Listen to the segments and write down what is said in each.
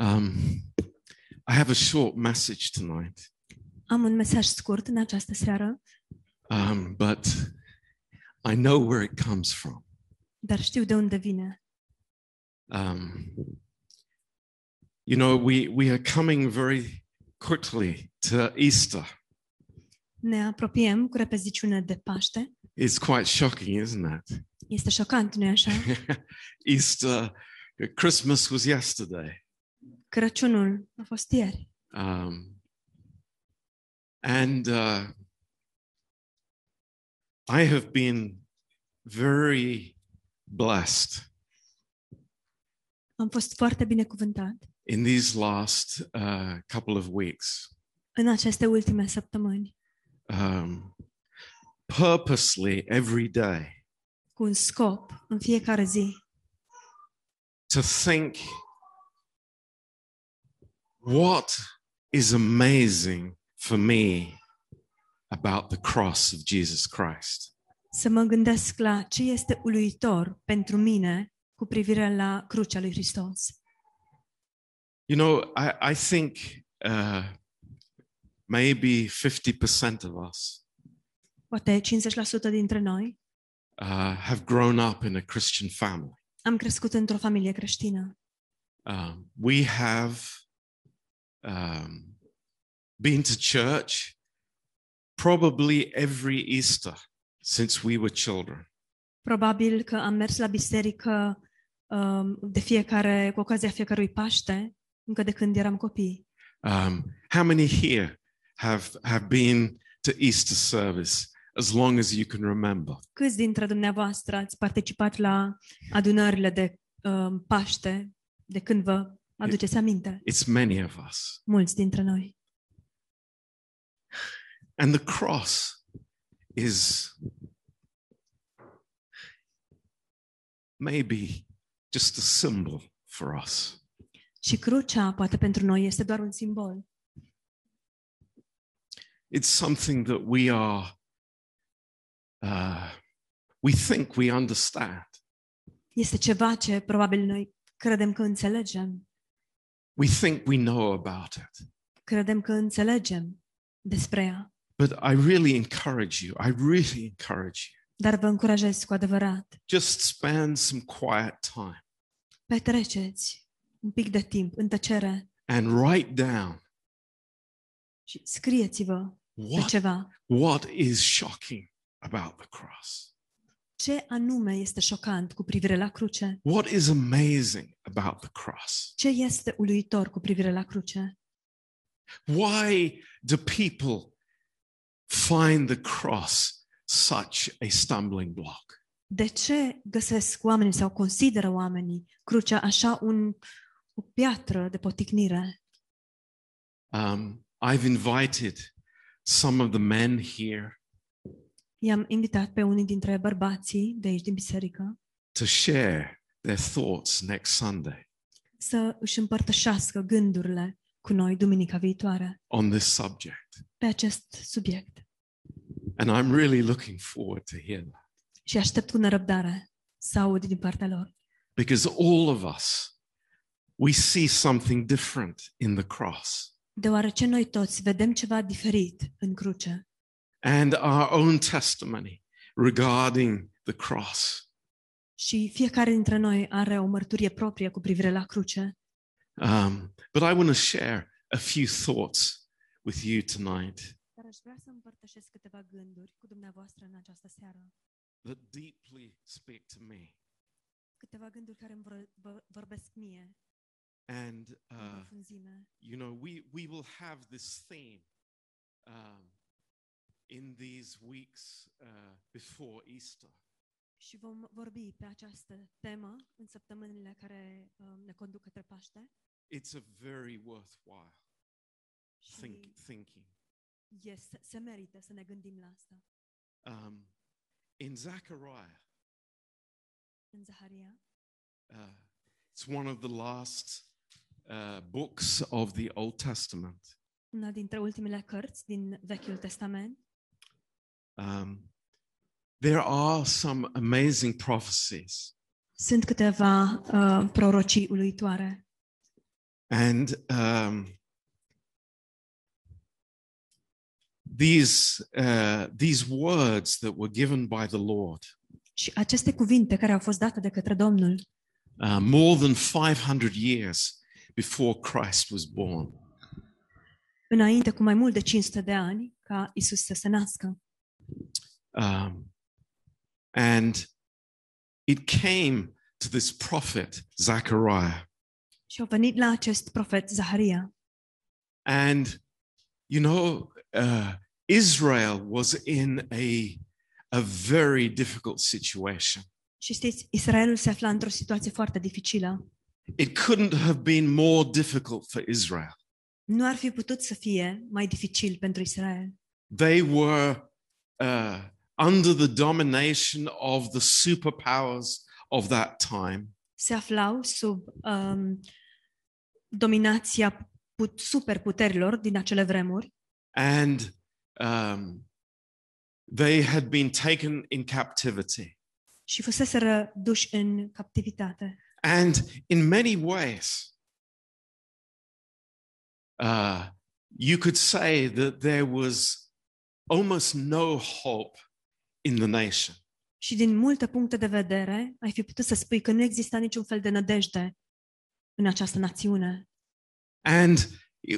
Um, I have a short message tonight, Am un mesaj scurt în această seară, um, but I know where it comes from. dar știu de unde vine. Um, you know, we, we are coming very quickly to Easter. Ne apropiem cu repeziciune de Paște. It's quite shocking, isn't it? Este șocant, nu-i așa? Easter, Christmas was yesterday. Crăciunul a fost ieri. Um, and uh, I have been very blessed Am fost foarte binecuvântat in these last uh, couple of weeks. în aceste ultime săptămâni Um, purposely every day cu un scop în fiecare zi to think what is amazing for me about the cross of Jesus Christ. să mă gândesc la ce este uluitor pentru mine cu privire la crucea lui Hristos. You know, I, I think uh, maybe 50% of us Poate 50% dintre noi uh, have grown up in a Christian family. am crescut într-o familie creștină. Um, we have um, been to church probably every Easter since we were children. Probabil că am mers la biserică um, de fiecare, cu ocazia fiecărui Paște, încă de când eram copii. Um, how many here have, have been to Easter service as long as you can remember? Câți dintre dumneavoastră ați participat la adunările de um, Paște de când vă aduceți aminte? It's many of us. Mulți dintre noi. And the cross is maybe just a symbol for us. Și crucea, poate pentru noi, este doar un simbol. It's something that we are, uh, we think we understand. Este ceva ce probabil noi credem că înțelegem. We think we know about it. Credem că înțelegem despre ea. But I really encourage you, I really encourage you, Dar vă încurajez cu adevărat. just spend some quiet time Petreceți un pic de timp în tăcere and write down și scrieți-vă what, ceva. what is shocking about the cross. Ce anume este șocant cu privire la cruce? What is amazing about the cross? Ce este uluitor cu privire la cruce? Why do people find the cross such a stumbling block? De ce găsesc oamenii sau consideră oamenii crucea așa un, o piatră de poticnire? Um, I've invited some of the men here I-am invitat pe unii dintre bărbații de aici din biserică to share their thoughts next Sunday să își împărtășească gândurile cu noi duminica viitoare on this subject. pe acest subiect. And I'm really looking forward to hear that Și aștept cu nerăbdare să aud din partea lor. because all of us, we see something different in the cross. Deoarece noi toți vedem ceva diferit în cruce and our own testimony regarding the cross. și fiecare dintre noi are o mărturie proprie cu privire la cruce. Um, but I want to share a few thoughts with you tonight Dar aș vrea să împărtășesc câteva gânduri cu dumneavoastră în această seară. that deeply speak to me. Câteva gânduri care îmi vor, vă- vorbesc mie And, în uh, profunzime. you know, we, we will have this theme um, in these weeks uh, before Easter. Și vom vorbi pe această temă în săptămânile care um, ne conduc către Paște. It's a very worthwhile Și think, thinking. este, se merită să ne gândim la asta. Um, in Zechariah, În Zaharia, Uh, it's one of the last uh, books of the Old Testament. una dintre ultimele cărți din Vechiul Testament, Um, there are some amazing prophecies sunt câteva uh, prorocii uluitoare And um, these, uh, these words that were given by the Lord Și aceste cuvinte care au fost date de către Domnul uh, more than 500 years before Christ was born. înainte cu mai mult de 500 de ani ca Isus să se nască. Um, and it came to this prophet, Zechariah. Și au venit la acest profet Zaharia. And, you know, uh, Israel was in a, a very difficult situation. Și știți, Israelul se afla într-o situație foarte dificilă. It couldn't have been more difficult for Israel. Nu ar fi putut să fie mai dificil pentru Israel. They were uh, under the domination of the superpowers of that time. Se aflau sub um, dominația put, superputerilor din acele vremuri And um, they had been taken in captivity. și fuseseră duși în captivitate. And in many ways, uh, you could say that there was almost no hope in the nation. Și din multe puncte de vedere, ai fi putut să spui că nu exista niciun fel de nădejde în această națiune. And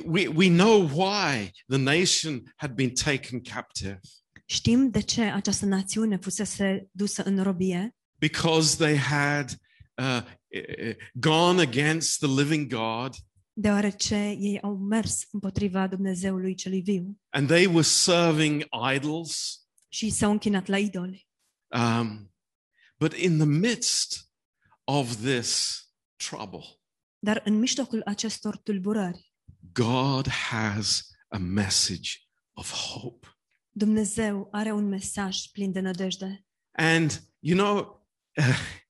we, we know why the nation had been taken captive Știm de ce această națiune fusese dusă în robie, because they had uh, uh, gone against the living God deoarece ei au mers împotriva Dumnezeului celui viu and they were serving idols. și s-au închinat la idoli. Um, but in the midst of this trouble, Dar în mijlocul acestor tulburări, God has a message of hope. Dumnezeu are un mesaj plin de nădejde. And, you know,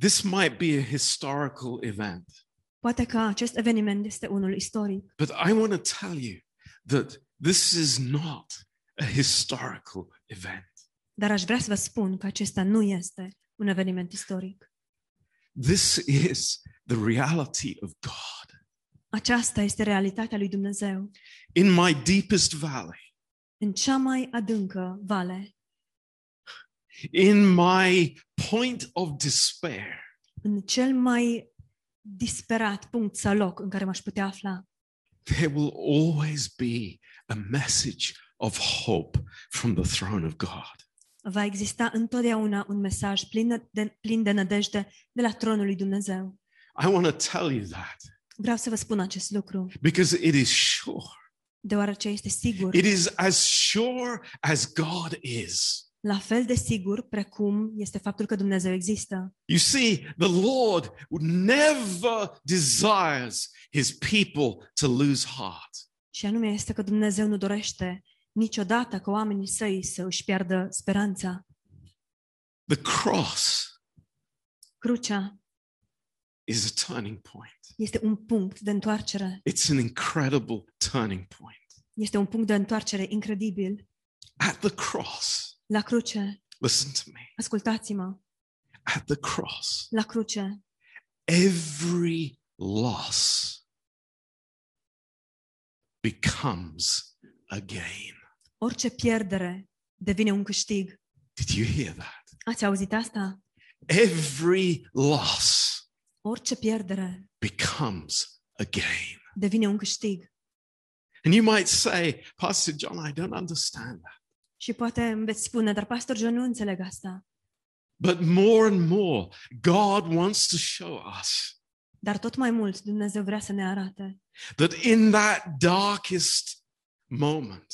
this might be a historical event, Poate că acest eveniment este unul istoric, but I want to tell you that this is not a historical event. dar aș vrea să vă spun că acesta nu este un eveniment istoric. This is the reality of God. Aceasta este realitatea lui Dumnezeu. In my deepest valley, În cea mai adâncă vale, in my point of despair, în cel mai disperat punct sau loc în care m-aș putea afla, there will always be a message of hope from the throne of God. va exista întotdeauna un mesaj plin de, plin de nădejde de la tronul lui Dumnezeu. I want to tell you that Vreau să vă spun acest lucru, because it is sure. deoarece este sigur, It is as sure as God is. La fel de sigur precum este faptul că Dumnezeu există. You see, the Lord never desires his people to lose heart. Și anume este că Dumnezeu nu dorește niciodată ca oamenii săi să își piardă speranța. The cross Crucea is a turning point. este un punct de întoarcere. It's an incredible turning point. Este un punct de întoarcere incredibil. At the cross, La cruce, listen to me, ascultați-mă, at the cross, la cruce, every loss becomes a gain. orice pierdere devine un câștig. Did you hear that? Ați auzit asta? Every loss Orice pierdere becomes a gain. devine un câștig. And you might say, Pastor John, I don't understand that. Și poate îmi veți spune, dar pastor John, nu înțeleg asta. But more and more, God wants to show us Dar tot mai mult Dumnezeu vrea să ne arate that in that darkest moment,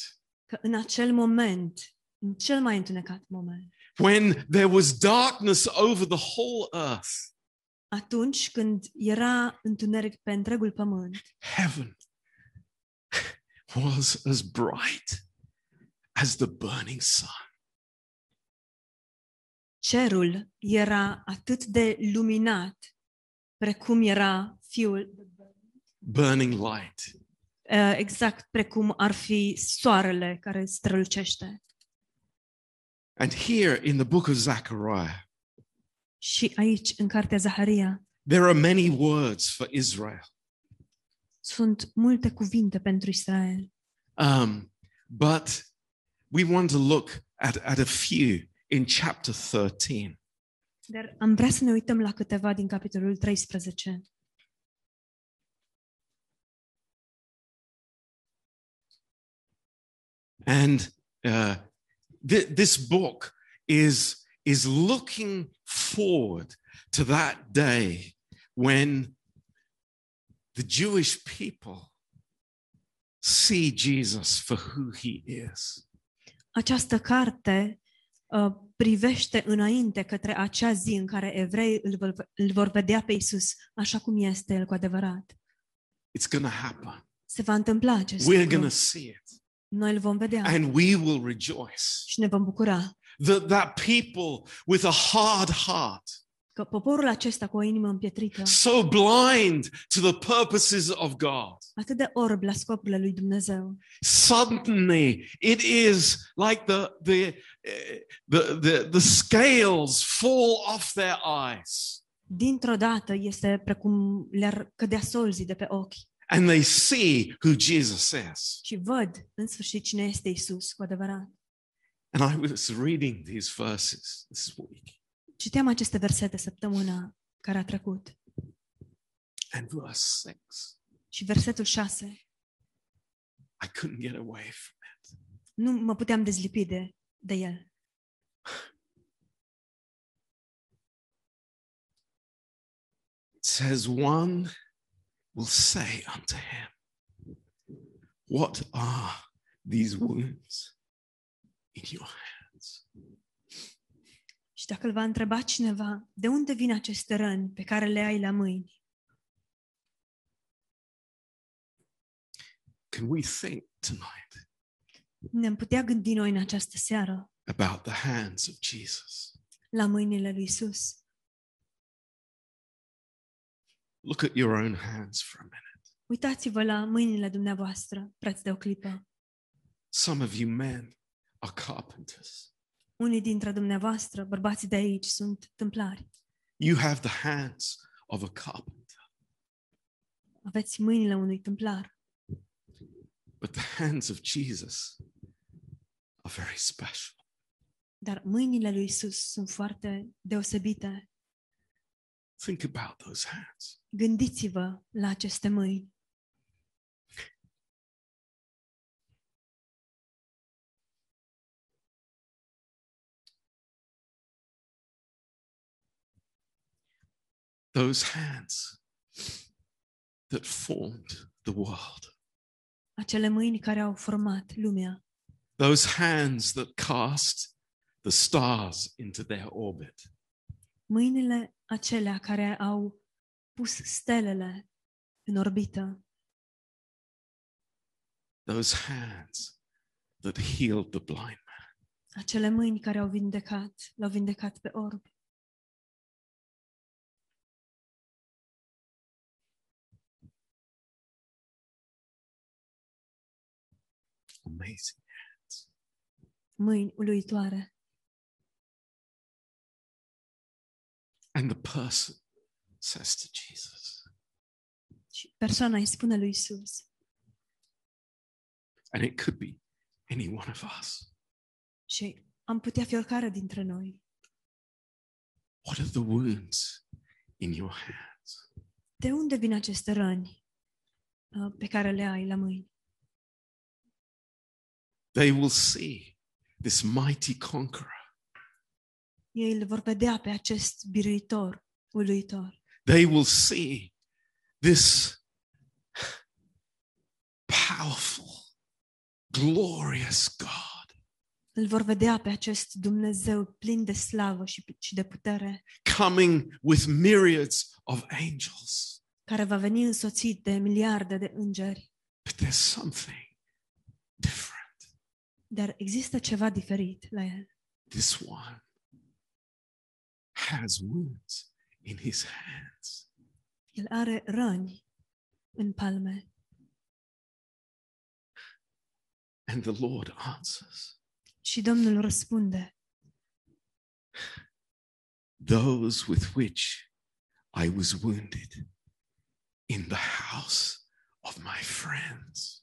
că în acel moment, în cel mai întunecat moment, when there was darkness over the whole earth, atunci când era întuneric pe întregul pământ, heaven was as bright as the burning sun. cerul era atât de luminat precum era fiul, Burning light. uh, exact precum ar fi soarele care strălucește. And here in the book of Zechariah, Și aici, în cartea Zaharia, There are many words for Israel, Sunt multe cuvinte pentru Israel, um, but we want to look at, at a few in chapter 13. dar am vrea să ne uităm la câteva din capitolul 13. And uh, th- this book is, is looking forward to that day when the Jewish people see Jesus for who he is. Această carte uh, privește înainte către acea zi în care evrei îl vor, îl vor vedea pe Isus așa cum este el cu adevărat. It's going to happen. Se va întâmpla acest We're lucru. going to see it. Noi îl vom vedea And we will rejoice și ne vom bucura that, that people with a hard heart, că poporul acesta cu o inimă împietrită, so blind to the purposes of God, atât de orb la scopurile lui Dumnezeu, suddenly it is like the, the, eh, the, the, the scales fall off their eyes. Dintr-o dată este precum le-ar cădea solzii de pe ochi. And they see who Jesus is. și văd în sfârșit cine este Isus cu adevărat. And I was reading these verses this week, Citeam aceste versete săptămâna care a trecut and verse 6, și versetul 6 I couldn't get away from it. nu mă puteam dezlipi de, de el. It says, One will say unto him, What are these wounds in your hands? Și dacă îl va întreba cineva, de unde vin aceste răni pe care le ai la mâini? Can we think tonight Ne-am putea gândi noi în această seară about the hands of Jesus? la mâinile lui Isus. Look at your own hands for a minute. Uitați-vă la mâinile dumneavoastră, preț de o clipă. Some of you men are carpenters. Unii dintre dumneavoastră, bărbații de aici, sunt tâmplari. You have the hands of a carpenter, Aveți mâinile unui tâmplar. but the hands of Jesus are very special. Dar mâinile lui Isus sunt foarte deosebite. Think about those hands. Gândiți-vă la aceste mâini. Those hands that formed the world. Acele mâini care au format lumea. Those hands that cast the stars into their orbit. Mâinile acelea care au pus stelele în orbită. Those hands that healed the blind man. Acele mâini care au vindecat, l-au vindecat pe orb. Amazing. Mâini uluitoare. And the person says to Jesus, Și persoana îi spune lui Isus. and it could be any one of us. Și am putea fi oricare dintre noi. What are the wounds in your hands? De unde vin aceste răni uh, pe care le ai la mâini? They will see this mighty conqueror. Ei îl vor vedea pe acest biruitor, uluitor. They will see this powerful, glorious God Îl vor vedea pe acest Dumnezeu plin de slavă și, și de putere, coming with myriads of angels. care va veni însoțit de miliarde de îngeri. But there's something different. Dar există ceva diferit la el. This one has wounds in his hands. El are răni în palme And the Lord answers și Domnul răspunde, those with which I was wounded in the house of my friends.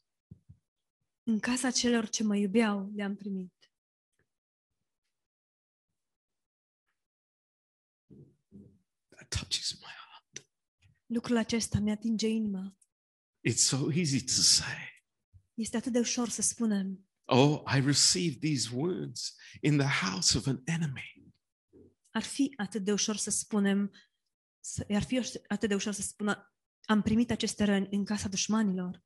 În casa celor ce mă iubeau le-am primit. That touches my heart. Lucrul acesta mi-atinge inima. It's so easy to say, Este atât de ușor să spunem, Oh, I received these wounds in the house of an enemy. ar fi atât de ușor să spunem, să, ar fi atât de ușor să spună, am primit aceste răni în casa dușmanilor,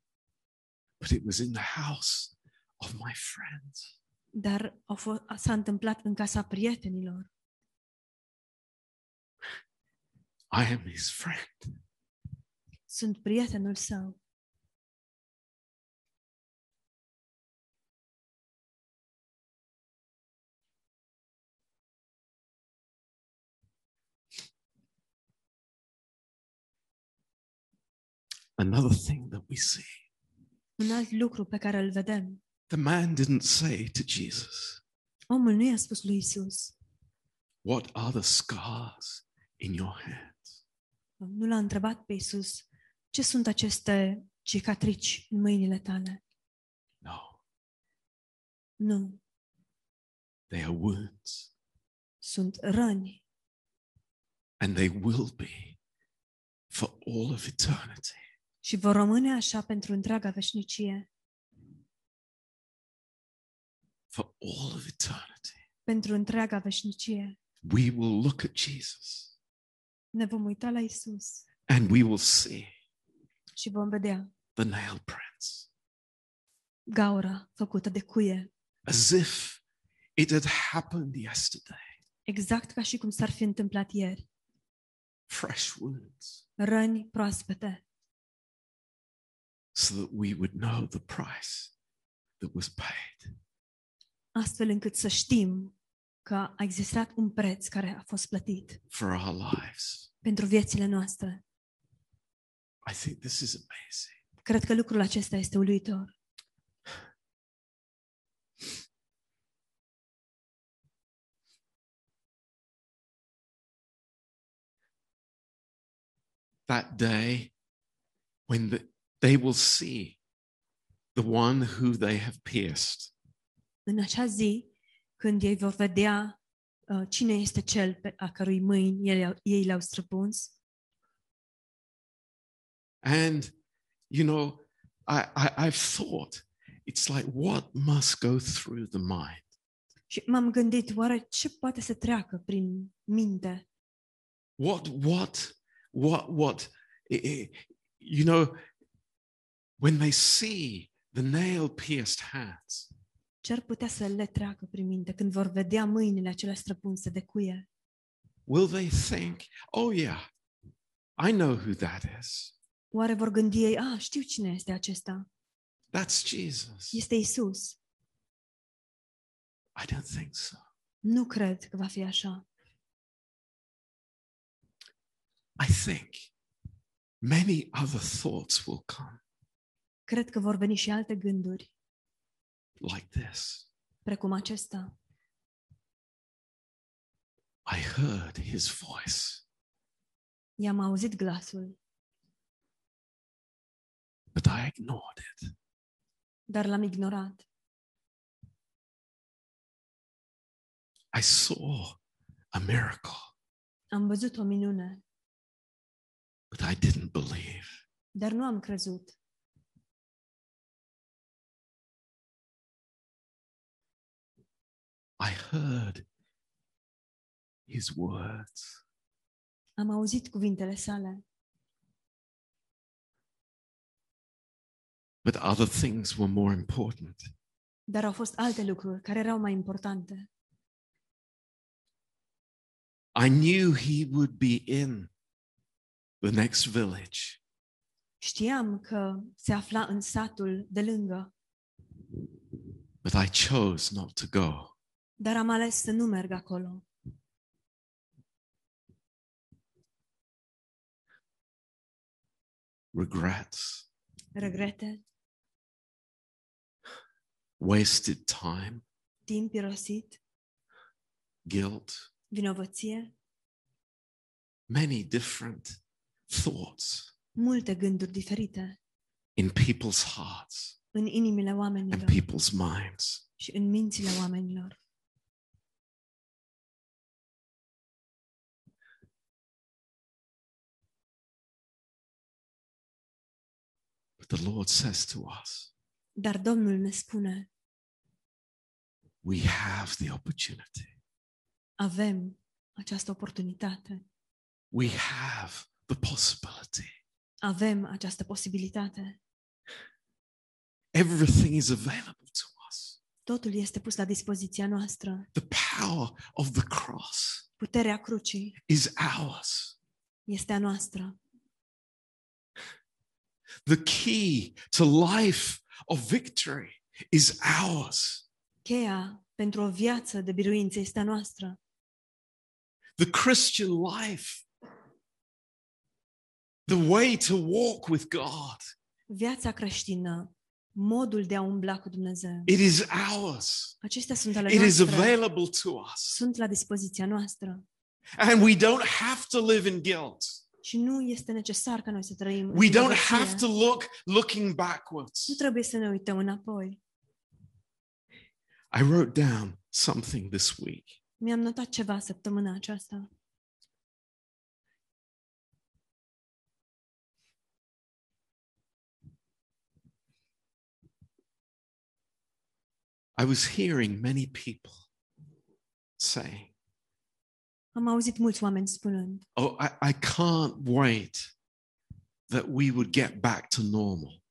But it was in the house of my friends. dar fost, s-a întâmplat în casa prietenilor. I am his friend. Sunt prietenul său. Another thing that we see Un alt lucru pe care îl vedem. the man didn't say to Jesus, Omul nu i-a spus lui Isus. What are the scars in your hands? Nu l-a întrebat pe Isus ce sunt aceste cicatrici în mâinile tale. No, Nu, they are wounds, sunt răni and they will be for all of eternity. Și vor rămâne așa pentru întreaga veșnicie. For all of eternity. Pentru întreaga veșnicie. We will look at Jesus Ne vom uita la Isus and we will see și vom vedea the nail prints gaura făcută de cuie, as if it had happened yesterday. exact ca și cum s-ar fi întâmplat ieri. Fresh wounds, Răni proaspete, so that we would know the price that was paid. astfel încât să știm că a existat un preț care a fost plătit for our lives. pentru viețile noastre. I think this is amazing. Cred că lucrul acesta este uluitor. That day when the, they will see the one who they have pierced, În acea zi, când ei vor vedea uh, cine este cel pe a cărui mâini ei, ei le-au străpuns, and you know, I, I I've thought it's like what must go through the mind? Și m-am gândit, oare ce poate să treacă prin minte? what what what what you know when they see the nail pierced hands Ce ar putea să le treacă prin minte când vor vedea mâinile acelea străpunse de cuie? will they think oh yeah i know who that is Oare vor gândi ei, a, știu cine este acesta? that's jesus Este Isus. i don't think so Nu cred că va fi așa. i think many other thoughts will come Cred că vor veni și alte gânduri, like this. Precum acesta. i heard his voice. I-am auzit glasul, but i ignored it. Dar l-am ignorat. i saw a miracle. Am văzut o minune, but i didn't believe. Dar nu am crezut. I heard his words. Am auzit cuvintele sale, but other things were more important. Dar au fost alte lucruri care erau mai importante. I knew he would be in the next village, Știam că se afla în satul de lângă, but I chose not to go. Dar am ales să nu merg acolo. Regrets, Regrete, wasted time, timp irosit, guilt, vinovăție, many different thoughts multe gânduri diferite. in people's hearts în inimile and oamenilor. people's minds. și în mințile oamenilor. The Lord says to us, Dar Domnul ne spune, we have the opportunity. avem această oportunitate, We have the possibility. avem această posibilitate. Everything is available to us. Totul este pus la dispoziția noastră. The power of the cross Puterea crucii is ours. este a noastră. The key to life of victory is ours. Cheia pentru o viață de biruință este a noastră. The Christian life, the way to walk with God, Viața creștină, modul de a umbla cu Dumnezeu. it is ours. Acestea sunt ale It is noastre. available to us. Sunt la dispoziția noastră. And we don't have to live in guilt. Și nu este necesar ca noi să trăim We don't have to look looking backwards. Nu trebuie să ne uităm înapoi. I wrote down something this week. Mi-am notat ceva săptămâna aceasta. I was hearing many people say, Am auzit mulți oameni spunând, Oh, I, I can't wait that we would get back to normal.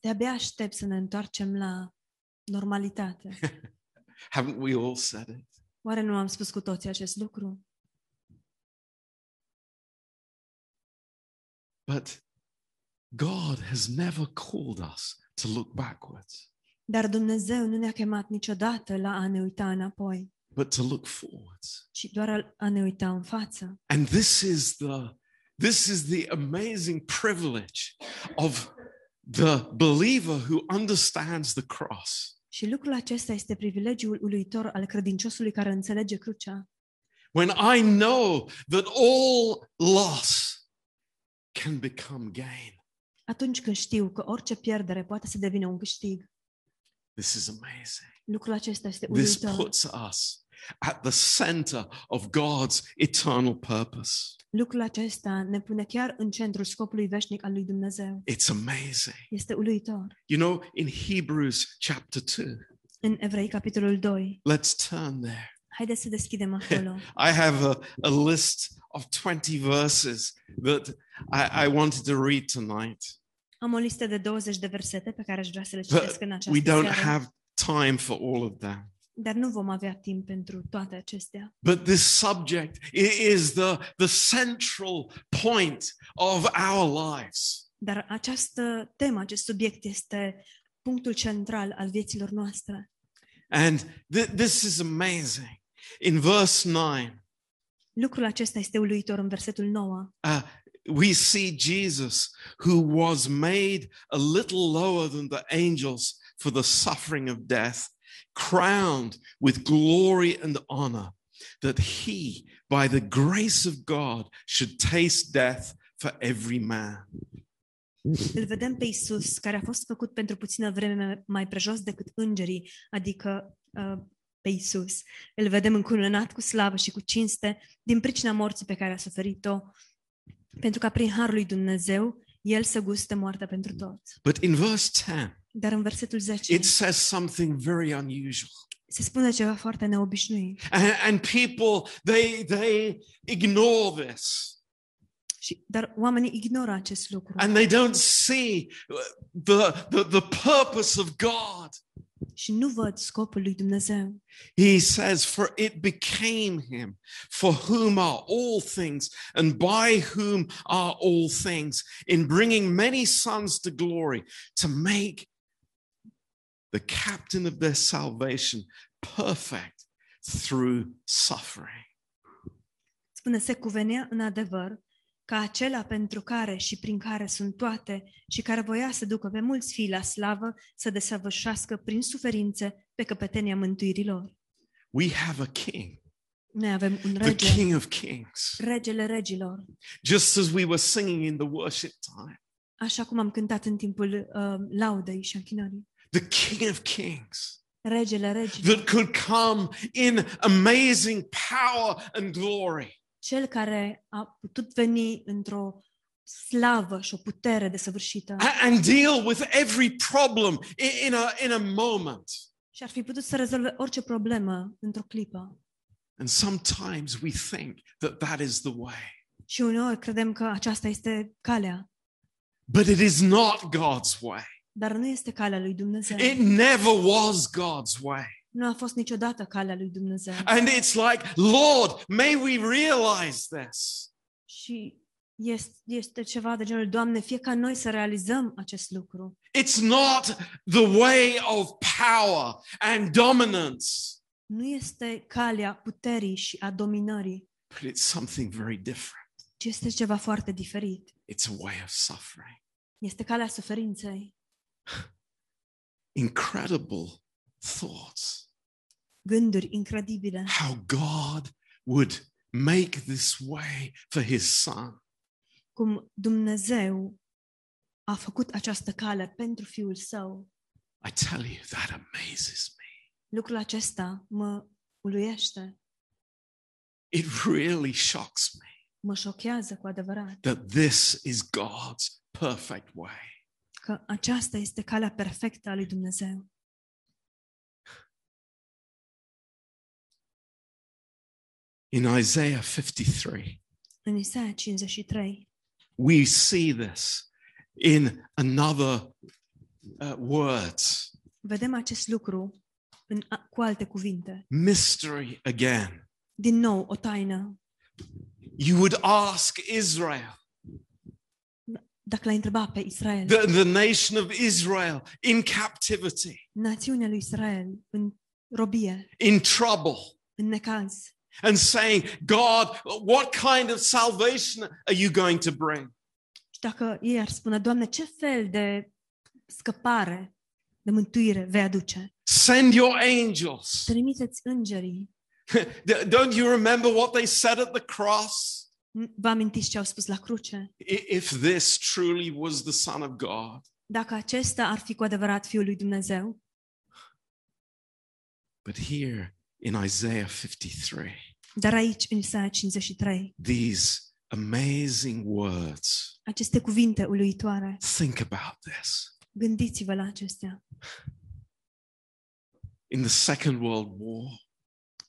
de-abia aștept să ne întoarcem la normalitate. Haven't we all said it? Oare nu am spus cu toții acest lucru? But God has never called us to look backwards, Dar Dumnezeu nu ne-a chemat niciodată la a ne uita înapoi, but to look forwards. ci doar a- a ne uita în față. And this is the this is the amazing privilege of the believer who understands the cross. Și lucrul acesta este privilegiul uluitor al credinciosului care înțelege crucea. When I know that all loss can become gain. Atunci când știu că orice pierdere poate să devină un câștig. This is amazing. Lucrul acesta este This puts us at the center of God's eternal purpose. Lucrul acesta ne pune chiar în centrul scopului veșnic al lui Dumnezeu. It's amazing. Este uluitor. You know, in Hebrews chapter 2, În Evrei, capitolul 2. let's turn there. Haideți să deschidem acolo. I have a, a list of 20 verses that I, I wanted to read tonight, Am o listă de 20 de versete pe care aș vrea să le but citesc în această we don't seară, have time for all of them. dar nu vom avea timp pentru toate acestea. But this subject i- is the, the central point of our lives. Dar această temă, acest subiect este punctul central al vieților noastre. And th- this is amazing. In verse 9, Lucrul acesta este uluitor în versetul 9. uh, we see Jesus, who was made a little lower than the angels for the suffering of death, crowned with glory and honor, that he, by the grace of God, should taste death for every man. Îl vedem pe Isus, care a fost făcut pentru puțină vreme mai prejos decât îngerii, adică uh, pe Isus. Îl vedem încununat cu slavă și cu cinste din pricina morții pe care a suferit-o, pentru ca prin harul lui Dumnezeu el să guste moartea pentru toți. But in verse 10, Dar în versetul 10 it says something very unusual. se spune ceva foarte neobișnuit. And, and people, they, they ignore this. Și, dar oamenii ignoră acest lucru and they don't see the, the, the purpose of God. Și nu văd scopul lui Dumnezeu. He says, For it became him, for whom are all things, and by whom are all things, in bringing many sons to glory, to make the captain of their salvation perfect through suffering. Spune, se cuvenea în adevăr ca acela pentru care și prin care sunt toate și care voia să ducă pe mulți fii la slavă să desăvârșească prin suferințe pe căpetenia mântuirilor. We have a king. Noi avem un the rege, King of Kings. regele regilor. Just as we were singing in the worship time, Așa cum am cântat în timpul uh, laudei și închinării. the King of Kings Regele regilor. that could come in amazing power and glory. Cel care a putut veni într-o slavă și o putere desăvârșită a- and deal with every problem i- in a, in a moment. și ar fi putut să rezolve orice problemă într-o clipă. And sometimes we think that that is the way. Și uneori credem că aceasta este calea, But it is not God's way. dar nu este calea lui Dumnezeu. It never was God's way. Nu a fost niciodată calea lui Dumnezeu. And it's like, Lord, may we realize this. Și este, este ceva de genul, Doamne, fie ca noi să realizăm acest lucru. It's not the way of power and dominance, Nu este calea puterii și a dominării, but it's something very different. ci este ceva foarte diferit. It's a way of suffering. Este calea suferinței. Incredible thoughts. Gânduri incredibile. how God would make this way for his son. Cum Dumnezeu a făcut această cale pentru Fiul Său. I tell you, that amazes me. Lucrul acesta mă uluiește, It really shocks me mă șochează cu adevărat. that this is God's perfect way. Că aceasta este calea perfectă a lui Dumnezeu. In Isaiah 53, În Isaia 53 we see this in another uh, words, vedem acest lucru în, cu alte cuvinte. mystery again. Din nou, o taină. You would ask Israel, Dacă l-ai întrebat pe Israel, the, the nation of Israel in captivity, națiunea lui Israel în robie, in trouble, în necaz, and saying, God, what kind of salvation are you going to bring? și dacă ei ar spune, Doamne, ce fel de scăpare, de mântuire vei aduce? Send your angels. Trimiteți îngerii. Don't you remember what they said at the cross? Vă amintiți ce au spus la cruce? I- If this truly was the Son of God. Dacă acesta ar fi cu adevărat Fiul lui Dumnezeu, But here in Isaiah 53, dar aici, în Isaia 53, these amazing words. aceste cuvinte uluitoare, Think about this. gândiți-vă la acestea. In the Second World War,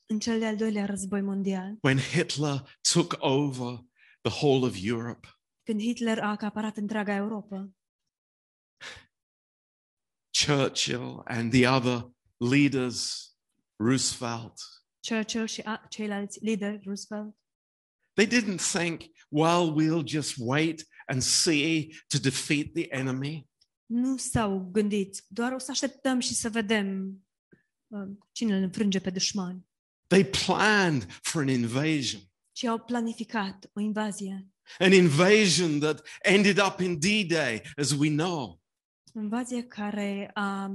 În cel de-al doilea război mondial, when Hitler took over the whole of Europe, când Hitler a acaparat întreaga Europa, Churchill and the other leaders, Roosevelt, Churchill și a- ceilalți lideri, Roosevelt, they didn't think, well, we'll just wait and see to defeat the enemy. nu s-au gândit, doar o să așteptăm și să vedem uh, cine îl înfrânge pe dușman, They planned for an invasion, ci au planificat o invazie. an invasion that ended up in D Day, as we know. O invazie care a,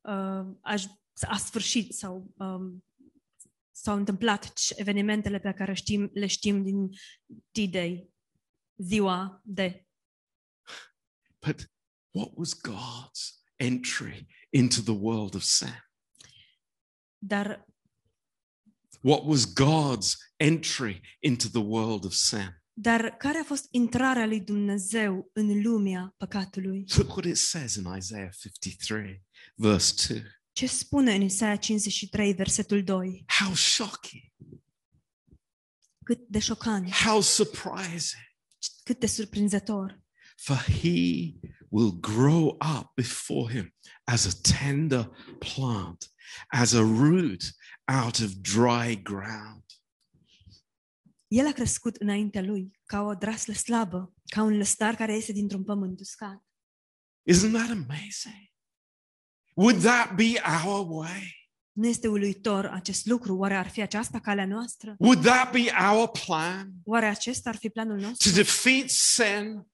uh, aș, a sfârșit sau um, s-au întâmplat c- evenimentele pe care știm, le știm din D-Day, ziua de. But what was God's entry into the world of sin? Dar What was God's entry into the world of sin? Dar care a fost intrarea lui Dumnezeu în lumea păcatului? Look what it says in Isaiah 53, verse 2. Ce spune în Isaia 53, versetul 2? How shocking, Cât de șocant, how surprising. cât de surprinzător. For he will grow up before him as a tender plant, as a root out of dry ground. El a crescut înaintea lui ca o draslă slabă, ca un lăstar care iese dintr-un pământ uscat. Isn't that amazing? Would that be our way? Nu este uluitor acest lucru? Oare ar fi aceasta calea noastră? Would that be our plan? Oare acesta ar fi planul To nostru? defeat sin,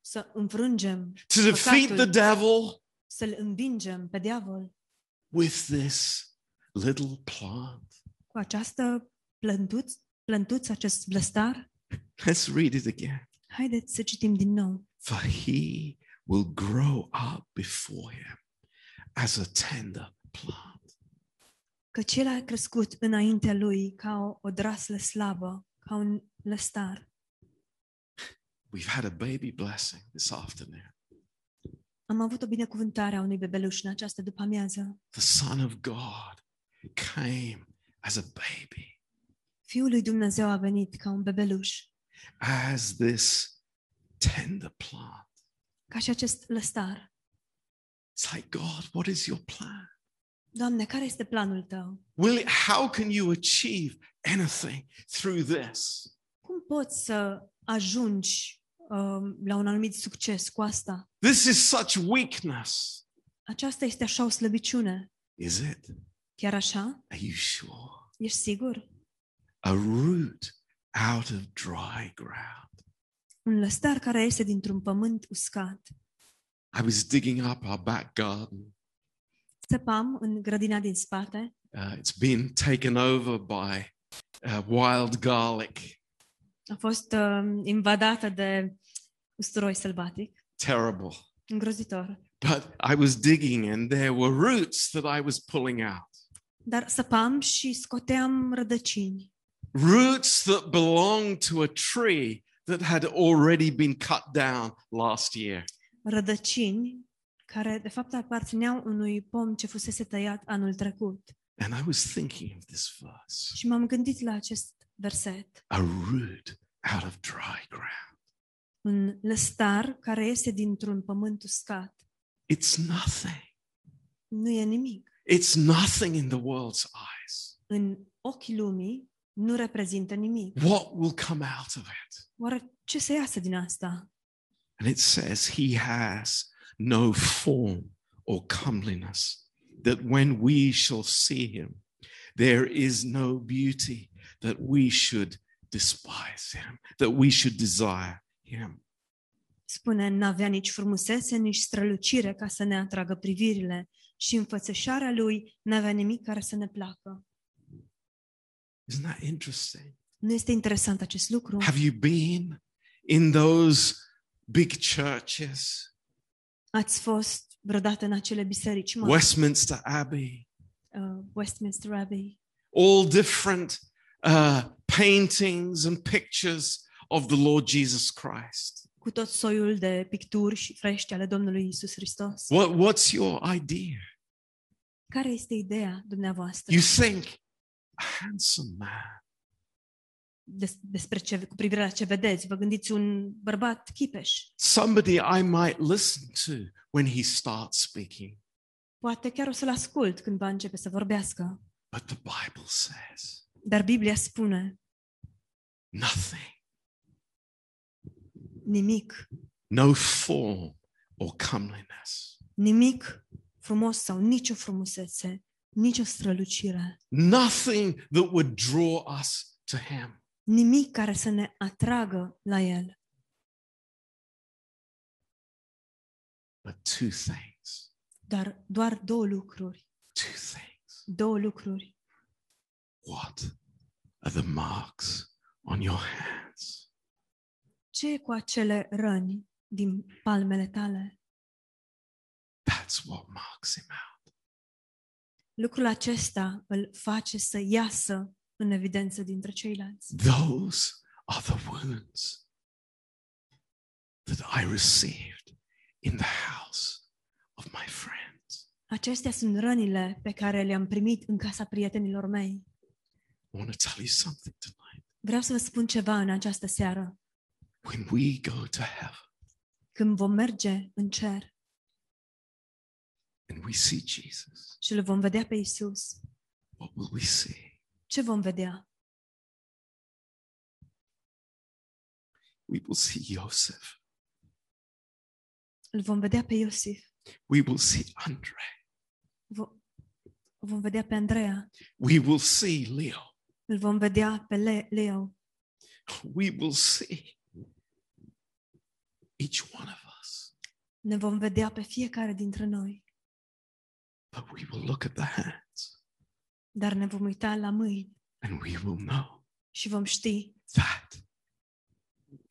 Să înfrângem, to defeat the devil să-l învingem pe diavol with this little plant? cu această plântuț, plântuț acest blăstar? Let's read it again. Haideți să citim din nou. For he will grow up before him as a tender plant. Căci el a crescut înaintea lui ca o, o draslă slabă, ca un lăstar. We've had a baby blessing this afternoon. Am avut o binecuvântare a unui bebeluș în această după-amiază. The Son of God came as a baby, Fiul lui Dumnezeu a venit ca un bebeluș, as this tender plant. ca și acest lăstar. It's like, God, what is your plan? Doamne, care este planul tău? Will it, how can you achieve anything through this? Cum poți să ajungi um, la un anumit succes cu asta? This is such weakness. Aceasta este așa o slăbiciune. Is it? Chiar așa? Are you sure? Ești sigur? A root out of dry ground. Un lăstar care iese dintr-un pământ uscat. I was digging up our back garden. Țăpam în grădina din spate. Uh, it's been taken over by uh, wild garlic. A fost um, invadată de usturoi sălbatic. Terrible. Îngrozitor. But I was digging and there were roots that I was pulling out. Dar săpam și scoteam rădăcini. Roots that belonged to a tree that had already been cut down last year. Rădăcini care de fapt aparțineau unui pom ce fusese tăiat anul trecut. And I was thinking of this verse Și m-am gândit la acest verset. a root out of dry ground. Un lăstar care iese dintr-un pământ uscat. It's nothing. Nu e nimic. It's nothing in the world's eyes. În ochii lumii nu reprezintă nimic. What will come out of it? Oare ce să iasă din asta? And it says, He has no form or comeliness, that when we shall see Him, there is no beauty that we should despise Him, that we should desire Him. Spune, n-avea nici frumusețe, nici strălucire ca să ne atragă privirile și înfățășarea lui n-avea nimic care să ne placă. Isn't that interesting? Nu este interesant acest lucru? Have you been in those big churches, Ați fost vreodată în acele biserici mari, Westminster Abbey, uh, Westminster Abbey, all different uh, paintings and pictures of the Lord Jesus Christ? cu tot soiul de picturi și frești ale Domnului Isus Hristos. What, what's your idea? Care este ideea dumneavoastră You think a handsome man, des- despre ce, cu privire la ce vedeți? Vă gândiți un bărbat chipeș? somebody I might listen to when he starts speaking. Poate chiar o să-l ascult când va începe să vorbească. But the Bible says Dar Biblia spune nothing, nimic, no form or comeliness, nimic frumos sau nicio frumusețe, nicio strălucire, nothing that would draw us to him. Nimic care să ne atragă la El. But two things, Dar doar două lucruri, two things. două lucruri. What are the marks on your hands? Ce e cu acele răni din palmele tale? That's what marks him out. Lucrul acesta îl face să iasă în evidență dintre ceilalți. Those are the wounds that I received in the house of my friends. Acestea sunt rănile pe care le-am primit în casa prietenilor mei. I want to tell you something tonight. Vreau să vă spun ceva în această seară. When we go to heaven Când vom merge în cer and we see Jesus, și îl vom vedea pe Isus, what will we see? Ce vom vedea? We will see Joseph. Îl vom vedea pe Iosif, We will see Andre. vo- vom vedea pe Andreea, We will see Leo. îl vom vedea pe Le- Leo, We will see each one of us. ne vom vedea pe fiecare dintre noi, But we will look at the hands dar ne vom uita la mâini and we will know și vom ști that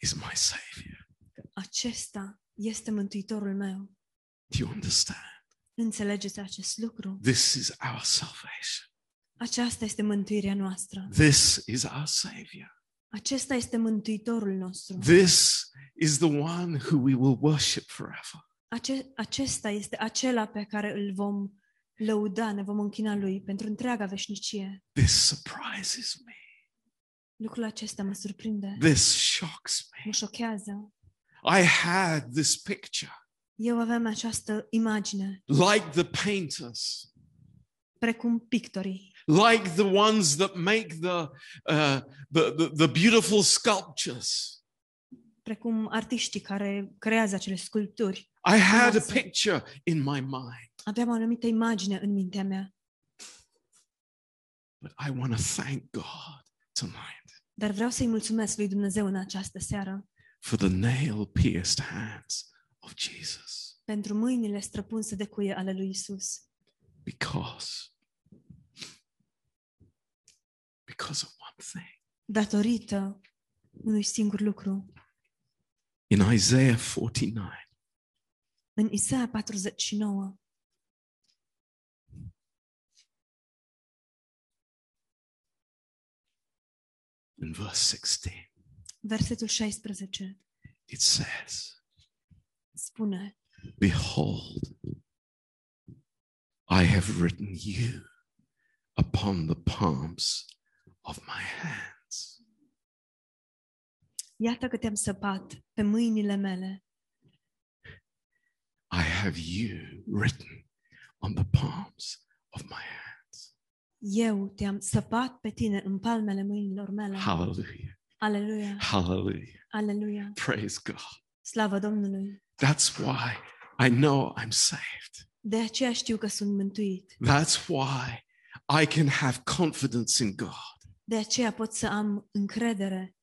is my Savior. că acesta este Mântuitorul meu. Do you understand? Înțelegeți acest lucru? This is our salvation. Aceasta este mântuirea noastră. This is our Savior. Acesta este Mântuitorul nostru. This is the one who we will worship forever. Ace- acesta este acela pe care îl vom lăuda, ne vom închina lui pentru întreaga veșnicie. This surprises me. Lucrul acesta mă surprinde, This shocks me. mă șochează. I had this picture Eu aveam această imagine, like the painters, precum pictorii, like the ones that make the, uh, the, the, the beautiful sculptures. precum artiștii care creează acele sculpturi. I had a Frumoase. picture in my mind, Aveam o anumită imagine în mintea mea, but I want to thank God tonight dar vreau să-i mulțumesc lui Dumnezeu în această seară for the nail pierced hands of Jesus pentru mâinile străpunse de cuie ale lui Isus, because, because of one thing. datorită unui singur lucru. In Isaiah 49, În Isaia 49, in verse 16, versetul 16, it says, spune Behold, I have written you upon the palms of my hands. Iată că te-am săpat pe mâinile mele. I have you written on the palms of my hands. Eu te-am săpat pe tine în palmele mâinilor mele. Hallelujah. Aleluia, Hallelujah. aleluia, Praise God. slavă Domnului. That's why I know I'm saved. De aceea știu că sunt mântuit. That's why I can have confidence in God. De aceea pot să am încredere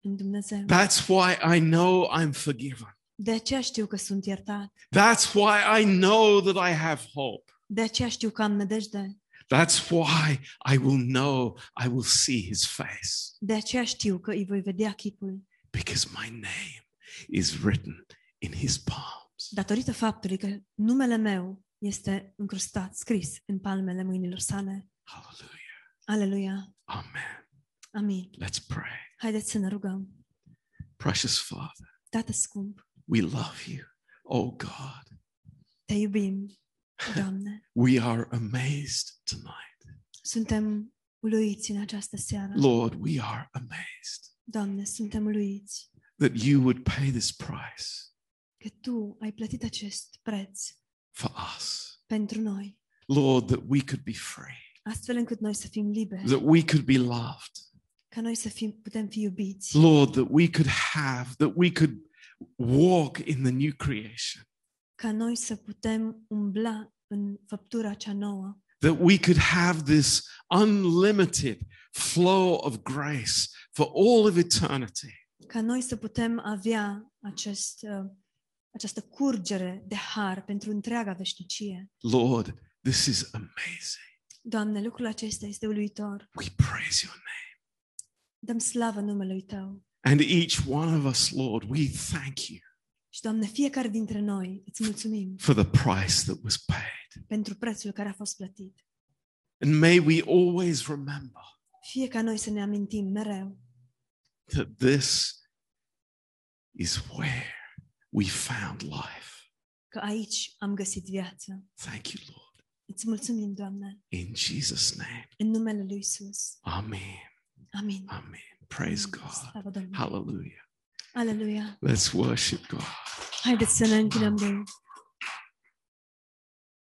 în Dumnezeu. That's why I know I'm forgiven. De aceea știu că sunt iertat. That's why I know that I have hope. De aceea știu că am nădejde. That's why I will know I will see his face De aceea știu că îi voi vedea chipul. because my name is written in his palms. Datorită faptului că numele meu este încrustat, scris în palmele mâinilor sale. Hallelujah. Aleluia. Amen. Amin. Let's pray. Haideți să ne rugăm. Precious Father, Tată scump, we love you. Oh God, te iubim, Doamne. we are amazed tonight. Suntem uluiți în această seară. Lord, we are amazed Doamne, suntem uluiți that you would pay this price că Tu ai plătit acest preț for us. pentru noi, Lord, that we could be free, astfel încât noi să fim liberi, that we could be loved. ca noi să fim, putem fi iubiți, Lord, that we could have, that we could walk in the new creation, ca noi să putem umbla în făptura cea nouă, that we could have this unlimited flow of grace for all of eternity. ca noi să putem avea acest, uh, această curgere de har pentru întreaga veșnicie. Lord, this is amazing. Doamne, lucrul acesta este uluitor. We praise your name. Dăm slavă numelui Tău. And each one of us, Lord, we thank you Și, Doamne, fiecare dintre noi îți mulțumim for the price that was paid. pentru prețul care a fost plătit. And may we always remember Fie ca noi să ne amintim mereu that this is where we found life. că aici am găsit viață. Thank you, Lord. Îți mulțumim, Doamne, In Jesus' name. în numele Lui Isus. Amen. Amin. Amen. Praise God. Slavă Domnului. Hallelujah. Aleluia. Let's worship God. Haideți să ne închinăm Lui.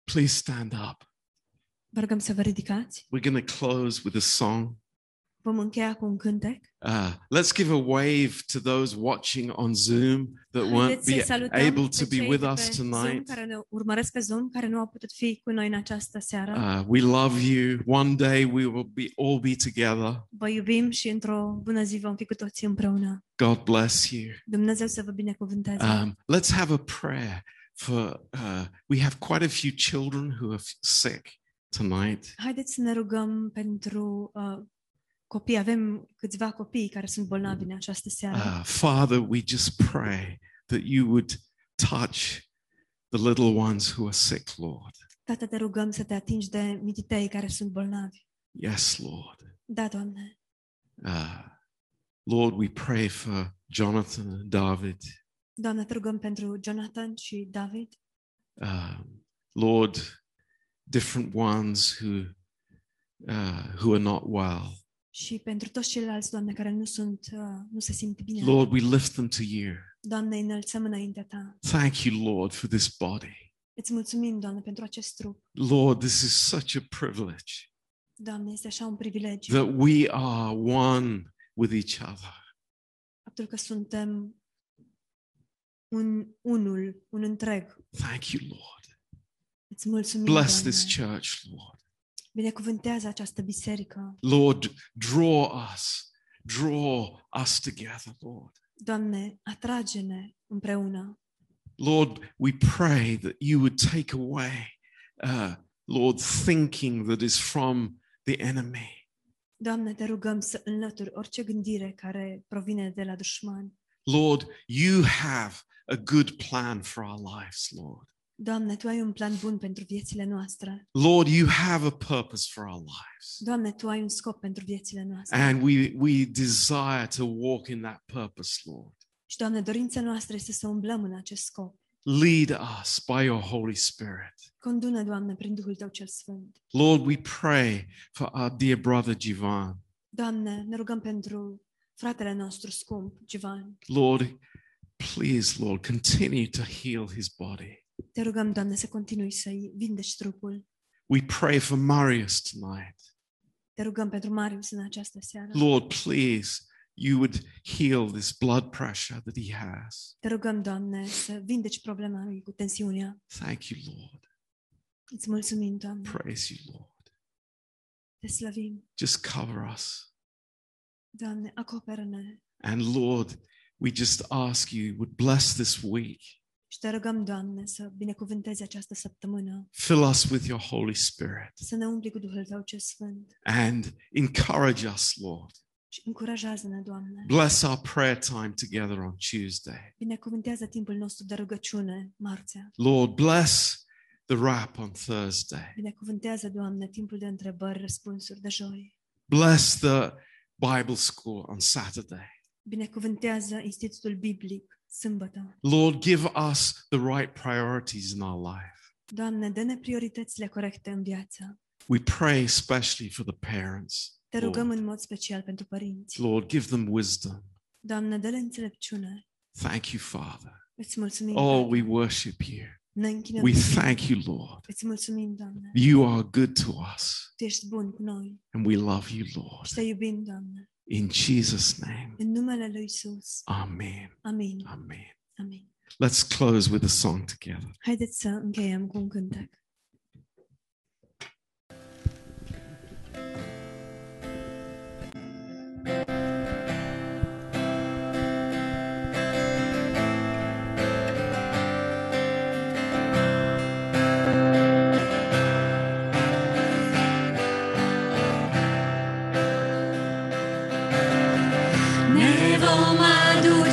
Please stand up. Vă rugăm să vă ridicați. We're going to close with a song. Vom încheia cu un cântec. Uh, let's give a wave to those watching on Zoom that won't Haideți să-i be salutăm able pe to be cei with de us pe Zoom, tonight. care ne urmăresc pe Zoom, care nu au putut fi cu noi în această seară. Uh, we love you. One day we will be all be together. Vă iubim și într-o bună zi vom fi cu toții împreună. God bless you. Dumnezeu să vă binecuvânteze. Um, let's have a prayer for. Uh, we have quite a few children who are f- sick tonight. Haideți să ne rugăm pentru uh, copii, avem câțiva copii care sunt bolnavi în această seară. Uh, Father, we just pray that you would touch the little ones who are sick, Lord. Tată, te rugăm să te atingi de mititei care sunt bolnavi. Yes, Lord. Da, Doamne. Uh, Lord, we pray for Jonathan and David. Doamne, te rugăm pentru Jonathan și David. Uh, Lord, different ones who uh, who are not well. Și pentru toți ceilalți, Doamne, care nu sunt, uh, nu se simt bine. Lord, we lift them to you. Doamne, îi înălțăm înaintea Ta. Thank you, Lord, for this body. Îți mulțumim, Doamne, pentru acest trup. Lord, this is such a privilege Doamne, este așa un privilegiu. that we are one with each other. Faptul că suntem un unul, un întreg. Thank you, Lord. Îți mulțumim, Bless Doamne. this church, Lord. Binecuvântează această biserică. Lord, draw us, draw us together, Lord. Doamne, atrage-ne împreună. Lord, we pray that you would take away, uh, Lord, thinking that is from the enemy. Doamne, te rugăm să înlături orice gândire care provine de la dușman. Lord, you have a good plan for our lives, Lord. Doamne, Tu ai un plan bun pentru viețile noastre. Lord, you have a purpose for our lives. Doamne, Tu ai un scop pentru viețile noastre. And we, we desire to walk in that purpose, Lord. Și, Doamne, dorința noastră este să umblăm în acest scop. Lead us by your Holy Spirit. Condune, Doamne, prin Duhul Tău cel Sfânt. Lord, we pray for our dear brother Jivan. Doamne, ne rugăm pentru fratele nostru scump, Givan. Lord, please, Lord, continue to heal his body. Te rugăm, Doamne, să continui să-i vindeci trupul. We pray for Marius tonight. Te rugăm pentru Marius în această seară. Lord, please, you would heal this blood pressure that he has. Te rugăm, Doamne, să vindeci problema lui cu tensiunea. Thank you, Lord. Îți mulțumim, Doamne. Praise you, Lord. Te slăvim. Just cover us. Doamne, acoperă-ne. And Lord, we just ask you would bless this week. Și te rugăm, Doamne, să binecuvântezi această săptămână, Fill us with your Holy Spirit să ne umpli cu Duhul Tău cel Sfânt. and encourage us, Lord. Și încurajează-ne, Doamne. Bless our prayer time together on Tuesday. Binecuvântează timpul nostru de rugăciune, marțea. Lord, bless the rap on Thursday. Binecuvântează, Doamne, timpul de întrebări, răspunsuri de joi. Bless the Bible school on Saturday. Binecuvântează Institutul Biblic, sâmbătă. Lord, give us the right priorities in our life. Doamne, dă-ne prioritățile corecte în viață. We pray especially for the parents. Te rugăm Lord, în mod special pentru părinți. Lord give them wisdom. Doamne, dă-le înțelepciune. Thank you, Father. Îți mulțumim, Oh, Tată. we worship you. Ne închinăm. We thank you, Lord. Îți mulțumim, Doamne. You are good to us, Tu ești bun cu noi. and we love you, Lord. Și te iubim, Doamne. In Jesus' name, În numele Lui Isus. Amen. Amin. Amen. Amin. Let's close with a song together. Haideți să încheiem cu un cântec.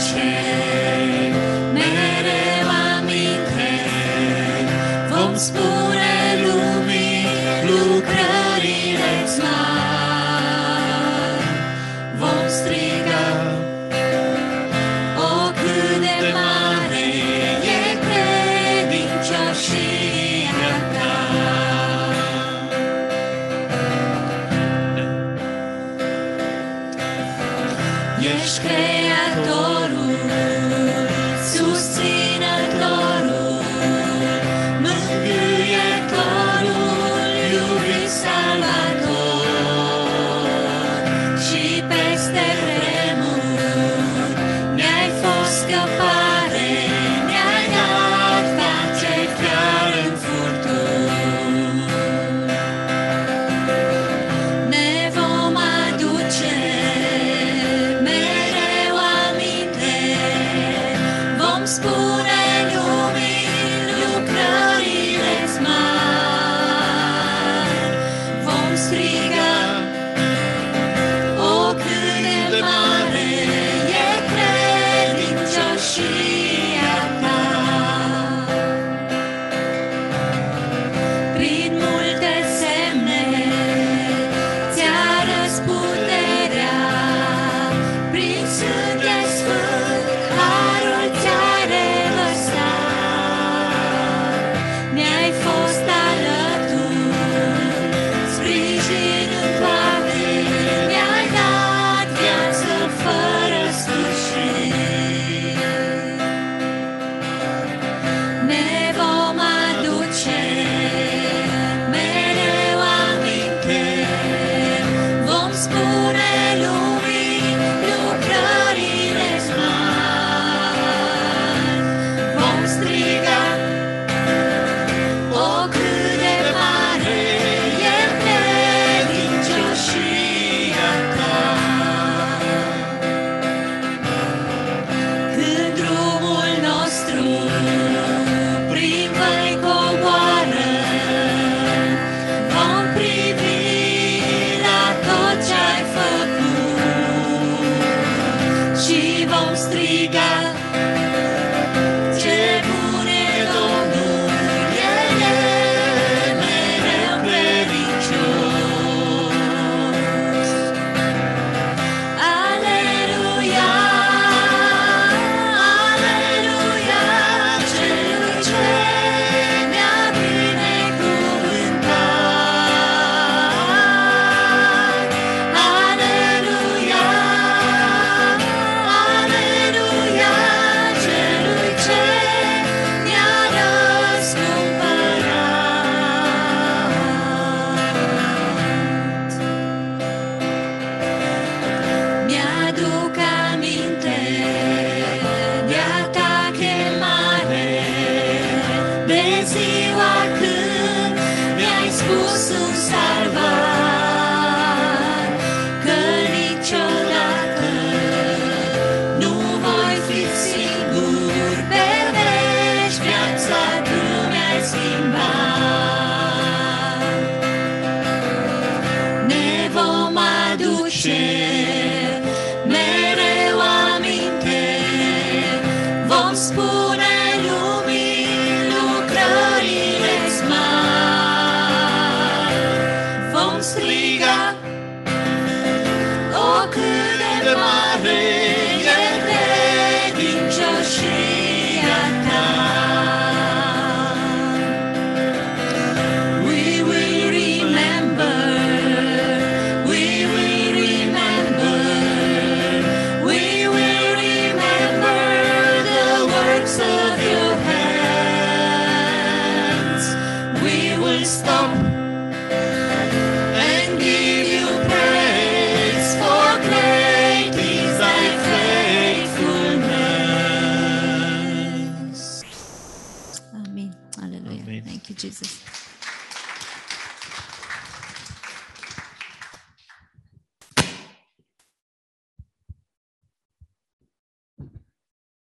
Aduce mereu aminte, vom spune